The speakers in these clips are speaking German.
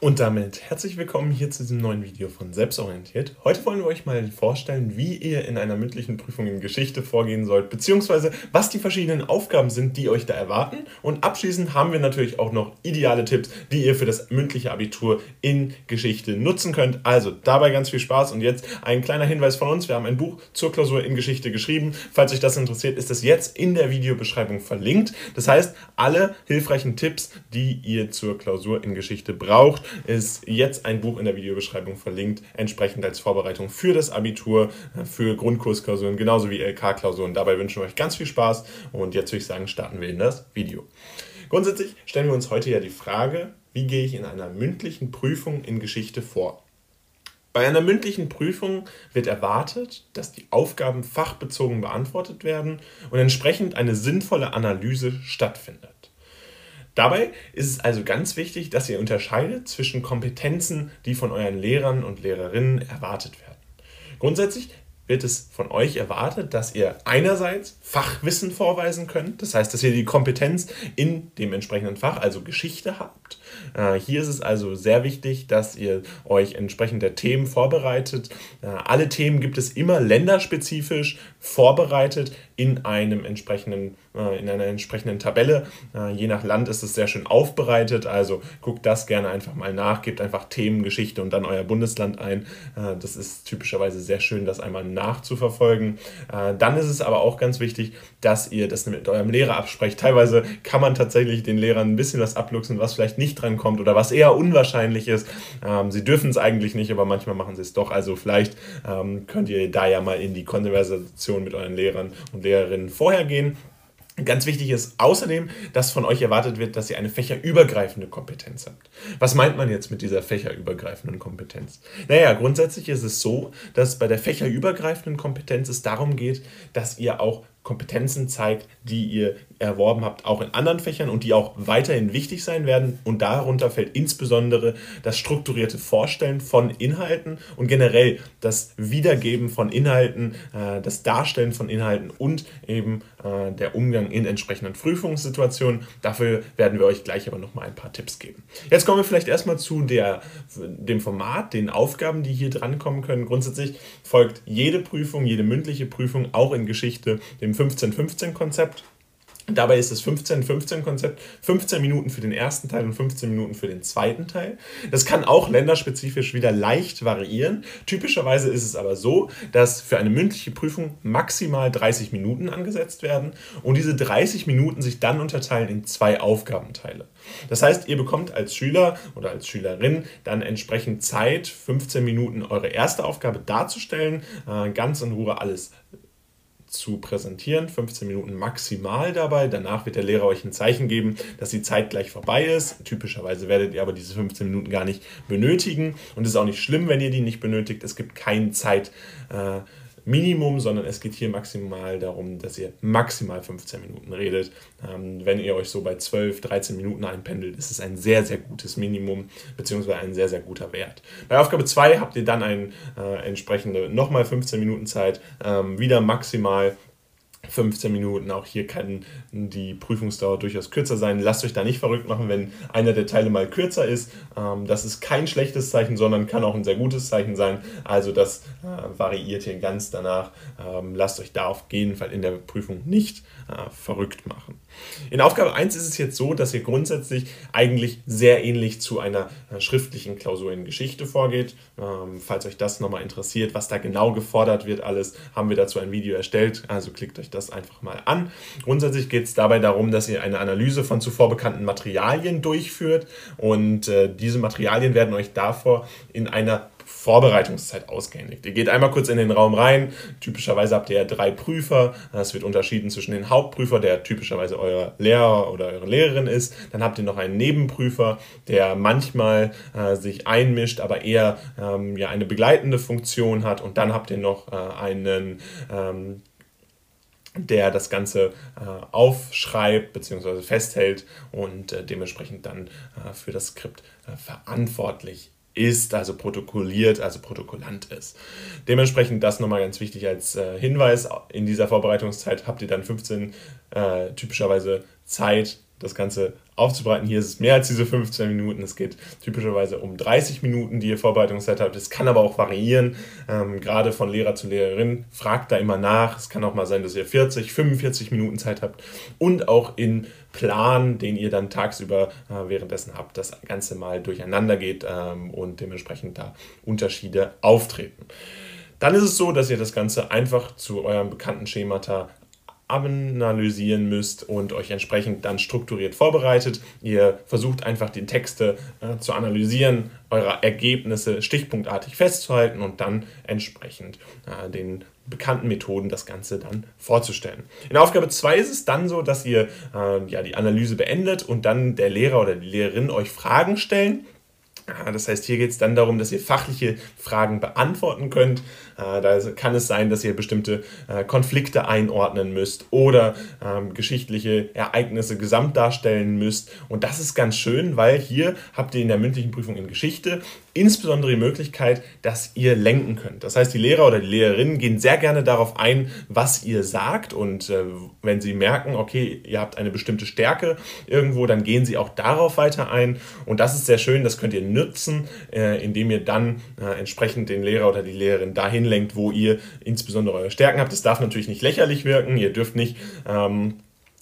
Und damit herzlich willkommen hier zu diesem neuen Video von Selbstorientiert. Heute wollen wir euch mal vorstellen, wie ihr in einer mündlichen Prüfung in Geschichte vorgehen sollt, beziehungsweise was die verschiedenen Aufgaben sind, die euch da erwarten. Und abschließend haben wir natürlich auch noch ideale Tipps, die ihr für das mündliche Abitur in Geschichte nutzen könnt. Also dabei ganz viel Spaß und jetzt ein kleiner Hinweis von uns. Wir haben ein Buch zur Klausur in Geschichte geschrieben. Falls euch das interessiert, ist es jetzt in der Videobeschreibung verlinkt. Das heißt, alle hilfreichen Tipps, die ihr zur Klausur in Geschichte braucht, ist jetzt ein Buch in der Videobeschreibung verlinkt, entsprechend als Vorbereitung für das Abitur, für Grundkursklausuren, genauso wie LK-Klausuren. Dabei wünschen wir euch ganz viel Spaß und jetzt würde ich sagen, starten wir in das Video. Grundsätzlich stellen wir uns heute ja die Frage, wie gehe ich in einer mündlichen Prüfung in Geschichte vor? Bei einer mündlichen Prüfung wird erwartet, dass die Aufgaben fachbezogen beantwortet werden und entsprechend eine sinnvolle Analyse stattfindet. Dabei ist es also ganz wichtig, dass ihr unterscheidet zwischen Kompetenzen, die von euren Lehrern und Lehrerinnen erwartet werden. Grundsätzlich wird es von euch erwartet, dass ihr einerseits Fachwissen vorweisen könnt, das heißt, dass ihr die Kompetenz in dem entsprechenden Fach, also Geschichte habt. Äh, hier ist es also sehr wichtig, dass ihr euch entsprechend der Themen vorbereitet. Äh, alle Themen gibt es immer länderspezifisch vorbereitet in einem entsprechenden äh, in einer entsprechenden Tabelle. Je nach Land ist es sehr schön aufbereitet, also guckt das gerne einfach mal nach, gebt einfach Themengeschichte und dann euer Bundesland ein. Das ist typischerweise sehr schön, das einmal nachzuverfolgen. Dann ist es aber auch ganz wichtig, dass ihr das mit eurem Lehrer absprecht. Teilweise kann man tatsächlich den Lehrern ein bisschen was abluchsen, was vielleicht nicht dran kommt oder was eher unwahrscheinlich ist. Ähm, sie dürfen es eigentlich nicht, aber manchmal machen sie es doch. Also vielleicht ähm, könnt ihr da ja mal in die Konversation mit euren Lehrern und Lehrerinnen vorher gehen. Ganz wichtig ist außerdem, dass von euch erwartet wird, dass ihr eine fächerübergreifende Kompetenz habt. Was meint man jetzt mit dieser fächerübergreifenden Kompetenz? Naja, grundsätzlich ist es so, dass bei der fächerübergreifenden Kompetenz es darum geht, dass ihr auch Kompetenzen zeigt, die ihr erworben habt, auch in anderen Fächern und die auch weiterhin wichtig sein werden. Und darunter fällt insbesondere das strukturierte Vorstellen von Inhalten und generell das Wiedergeben von Inhalten, äh, das Darstellen von Inhalten und eben äh, der Umgang in entsprechenden Prüfungssituationen. Dafür werden wir euch gleich aber nochmal ein paar Tipps geben. Jetzt kommen wir vielleicht erstmal zu der, dem Format, den Aufgaben, die hier drankommen können. Grundsätzlich folgt jede Prüfung, jede mündliche Prüfung auch in Geschichte dem 15-15-Konzept. Dabei ist das 15-15-Konzept 15 Minuten für den ersten Teil und 15 Minuten für den zweiten Teil. Das kann auch länderspezifisch wieder leicht variieren. Typischerweise ist es aber so, dass für eine mündliche Prüfung maximal 30 Minuten angesetzt werden und diese 30 Minuten sich dann unterteilen in zwei Aufgabenteile. Das heißt, ihr bekommt als Schüler oder als Schülerin dann entsprechend Zeit, 15 Minuten eure erste Aufgabe darzustellen, äh, ganz in Ruhe alles zu präsentieren, 15 Minuten maximal dabei. Danach wird der Lehrer euch ein Zeichen geben, dass die Zeit gleich vorbei ist. Typischerweise werdet ihr aber diese 15 Minuten gar nicht benötigen und es ist auch nicht schlimm, wenn ihr die nicht benötigt. Es gibt keine Zeit. Äh, Minimum, sondern es geht hier maximal darum, dass ihr maximal 15 Minuten redet. Ähm, wenn ihr euch so bei 12, 13 Minuten einpendelt, ist es ein sehr, sehr gutes Minimum, beziehungsweise ein sehr, sehr guter Wert. Bei Aufgabe 2 habt ihr dann ein äh, entsprechende nochmal 15 Minuten Zeit, ähm, wieder maximal 15 Minuten. Auch hier kann die Prüfungsdauer durchaus kürzer sein. Lasst euch da nicht verrückt machen, wenn einer der Teile mal kürzer ist. Ähm, das ist kein schlechtes Zeichen, sondern kann auch ein sehr gutes Zeichen sein. Also das äh, variiert hier ganz danach. Ähm, lasst euch da auf jeden Fall in der Prüfung nicht äh, verrückt machen. In Aufgabe 1 ist es jetzt so, dass ihr grundsätzlich eigentlich sehr ähnlich zu einer äh, schriftlichen Klausur in Geschichte vorgeht. Ähm, falls euch das nochmal interessiert, was da genau gefordert wird, alles, haben wir dazu ein Video erstellt. Also klickt euch das einfach mal an. Grundsätzlich geht es dabei darum, dass ihr eine Analyse von zuvor bekannten Materialien durchführt und äh, diese Materialien werden euch davor in einer Vorbereitungszeit ausgehändigt. Ihr geht einmal kurz in den Raum rein. Typischerweise habt ihr ja drei Prüfer. Es wird unterschieden zwischen den Hauptprüfer, der typischerweise euer Lehrer oder eure Lehrerin ist. Dann habt ihr noch einen Nebenprüfer, der manchmal äh, sich einmischt, aber eher ähm, ja, eine begleitende Funktion hat. Und dann habt ihr noch äh, einen ähm, der das Ganze äh, aufschreibt bzw. festhält und äh, dementsprechend dann äh, für das Skript äh, verantwortlich ist, also protokolliert, also Protokollant ist. Dementsprechend das nochmal ganz wichtig als Hinweis. In dieser Vorbereitungszeit habt ihr dann 15 typischerweise Zeit das Ganze aufzubereiten. Hier ist es mehr als diese 15 Minuten. Es geht typischerweise um 30 Minuten, die ihr Vorbereitungszeit habt. Es kann aber auch variieren, ähm, gerade von Lehrer zu Lehrerin. Fragt da immer nach. Es kann auch mal sein, dass ihr 40, 45 Minuten Zeit habt und auch in Plan, den ihr dann tagsüber äh, währenddessen habt, das Ganze mal durcheinander geht ähm, und dementsprechend da Unterschiede auftreten. Dann ist es so, dass ihr das Ganze einfach zu eurem bekannten Schemata analysieren müsst und euch entsprechend dann strukturiert vorbereitet. Ihr versucht einfach die Texte äh, zu analysieren, eure Ergebnisse stichpunktartig festzuhalten und dann entsprechend äh, den bekannten Methoden das Ganze dann vorzustellen. In Aufgabe 2 ist es dann so, dass ihr äh, ja, die Analyse beendet und dann der Lehrer oder die Lehrerin euch Fragen stellen das heißt, hier geht es dann darum, dass ihr fachliche Fragen beantworten könnt. Äh, da kann es sein, dass ihr bestimmte äh, Konflikte einordnen müsst oder ähm, geschichtliche Ereignisse gesamt darstellen müsst. Und das ist ganz schön, weil hier habt ihr in der mündlichen Prüfung in Geschichte insbesondere die Möglichkeit, dass ihr lenken könnt. Das heißt, die Lehrer oder die Lehrerinnen gehen sehr gerne darauf ein, was ihr sagt. Und äh, wenn sie merken, okay, ihr habt eine bestimmte Stärke irgendwo, dann gehen sie auch darauf weiter ein. Und das ist sehr schön, das könnt ihr nützen, äh, indem ihr dann äh, entsprechend den Lehrer oder die Lehrerin dahin lenkt, wo ihr insbesondere eure Stärken habt. Das darf natürlich nicht lächerlich wirken. Ihr dürft nicht ähm,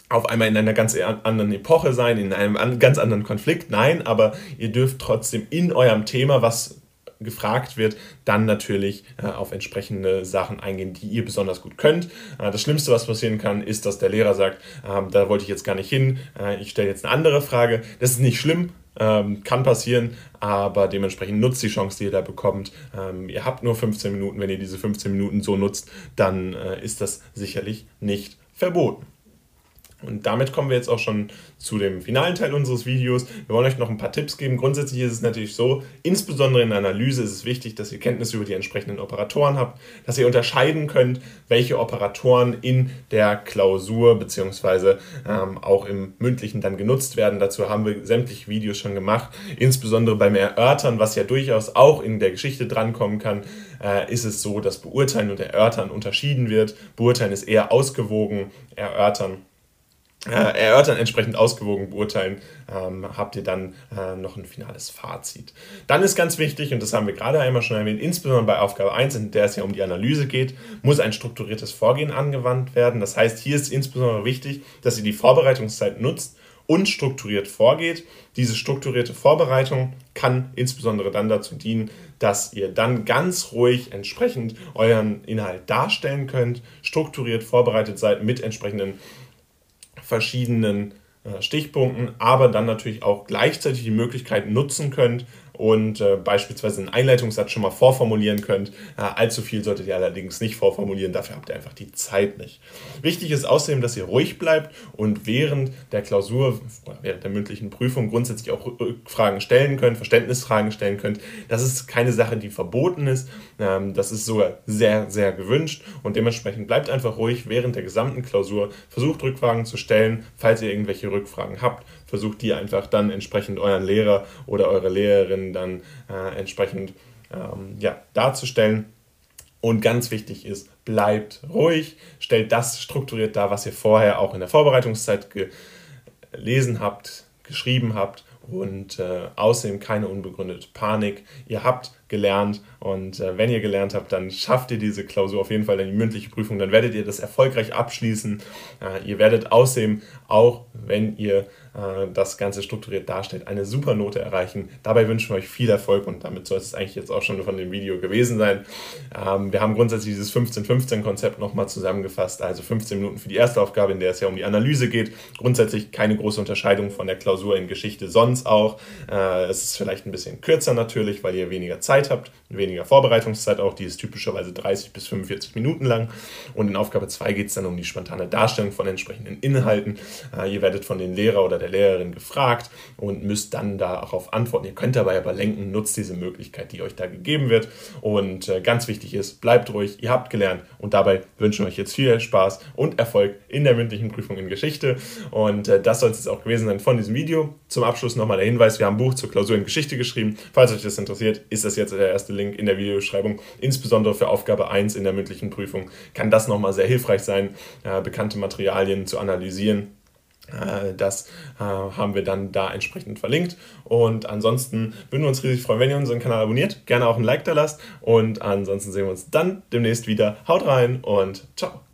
auf einmal in einer ganz anderen Epoche sein, in einem ganz anderen Konflikt. Nein, aber ihr dürft trotzdem in eurem Thema, was gefragt wird, dann natürlich äh, auf entsprechende Sachen eingehen, die ihr besonders gut könnt. Äh, das Schlimmste, was passieren kann, ist, dass der Lehrer sagt, äh, da wollte ich jetzt gar nicht hin, äh, ich stelle jetzt eine andere Frage. Das ist nicht schlimm, ähm, kann passieren, aber dementsprechend nutzt die Chance, die ihr da bekommt. Ähm, ihr habt nur 15 Minuten, wenn ihr diese 15 Minuten so nutzt, dann äh, ist das sicherlich nicht verboten. Und damit kommen wir jetzt auch schon zu dem finalen Teil unseres Videos. Wir wollen euch noch ein paar Tipps geben. Grundsätzlich ist es natürlich so, insbesondere in der Analyse ist es wichtig, dass ihr Kenntnisse über die entsprechenden Operatoren habt, dass ihr unterscheiden könnt, welche Operatoren in der Klausur bzw. Ähm, auch im mündlichen dann genutzt werden. Dazu haben wir sämtliche Videos schon gemacht. Insbesondere beim Erörtern, was ja durchaus auch in der Geschichte drankommen kann, äh, ist es so, dass Beurteilen und Erörtern unterschieden wird. Beurteilen ist eher ausgewogen, Erörtern erörtern, entsprechend ausgewogen beurteilen, ähm, habt ihr dann äh, noch ein finales Fazit. Dann ist ganz wichtig, und das haben wir gerade einmal schon erwähnt, insbesondere bei Aufgabe 1, in der es ja um die Analyse geht, muss ein strukturiertes Vorgehen angewandt werden. Das heißt, hier ist insbesondere wichtig, dass ihr die Vorbereitungszeit nutzt und strukturiert vorgeht. Diese strukturierte Vorbereitung kann insbesondere dann dazu dienen, dass ihr dann ganz ruhig entsprechend euren Inhalt darstellen könnt, strukturiert vorbereitet seid mit entsprechenden verschiedenen äh, Stichpunkten, aber dann natürlich auch gleichzeitig die Möglichkeit nutzen könnt, und äh, beispielsweise einen Einleitungssatz schon mal vorformulieren könnt. Äh, allzu viel solltet ihr allerdings nicht vorformulieren, dafür habt ihr einfach die Zeit nicht. Wichtig ist außerdem, dass ihr ruhig bleibt und während der Klausur, während der mündlichen Prüfung grundsätzlich auch Rückfragen stellen könnt, Verständnisfragen stellen könnt. Das ist keine Sache, die verboten ist. Ähm, das ist sogar sehr, sehr gewünscht und dementsprechend bleibt einfach ruhig während der gesamten Klausur. Versucht Rückfragen zu stellen, falls ihr irgendwelche Rückfragen habt versucht die einfach dann entsprechend euren Lehrer oder eure Lehrerin dann äh, entsprechend ähm, ja, darzustellen. Und ganz wichtig ist, bleibt ruhig, stellt das strukturiert dar, was ihr vorher auch in der Vorbereitungszeit gelesen habt, geschrieben habt und äh, außerdem keine unbegründete Panik. Ihr habt gelernt und äh, wenn ihr gelernt habt, dann schafft ihr diese Klausur auf jeden Fall in die mündliche Prüfung, dann werdet ihr das erfolgreich abschließen. Äh, ihr werdet außerdem auch, wenn ihr äh, das Ganze strukturiert darstellt, eine super Note erreichen. Dabei wünschen wir euch viel Erfolg und damit soll es eigentlich jetzt auch schon von dem Video gewesen sein. Ähm, wir haben grundsätzlich dieses 15-15-Konzept nochmal zusammengefasst, also 15 Minuten für die erste Aufgabe, in der es ja um die Analyse geht. Grundsätzlich keine große Unterscheidung von der Klausur in Geschichte sonst auch. Äh, es ist vielleicht ein bisschen kürzer natürlich, weil ihr weniger Zeit habt, weniger Vorbereitungszeit auch, die ist typischerweise 30 bis 45 Minuten lang. Und in Aufgabe 2 geht es dann um die spontane Darstellung von entsprechenden Inhalten. Äh, ihr werdet von den Lehrer oder der der Lehrerin gefragt und müsst dann darauf antworten. Ihr könnt dabei aber lenken, nutzt diese Möglichkeit, die euch da gegeben wird. Und äh, ganz wichtig ist, bleibt ruhig, ihr habt gelernt und dabei wünschen wir euch jetzt viel Spaß und Erfolg in der mündlichen Prüfung in Geschichte. Und äh, das soll es jetzt auch gewesen sein von diesem Video. Zum Abschluss nochmal der Hinweis, wir haben ein Buch zur Klausur in Geschichte geschrieben. Falls euch das interessiert, ist das jetzt der erste Link in der Videobeschreibung. Insbesondere für Aufgabe 1 in der mündlichen Prüfung kann das nochmal sehr hilfreich sein, äh, bekannte Materialien zu analysieren Äh, das äh, haben wir dann da entsprechend verlinkt. Und ansonsten würden wir uns riesig freuen, wenn ihr unseren Kanal abonniert, gerne auch ein Like da lasst. Und ansonsten sehen wir uns dann demnächst wieder. Haut rein und ciao.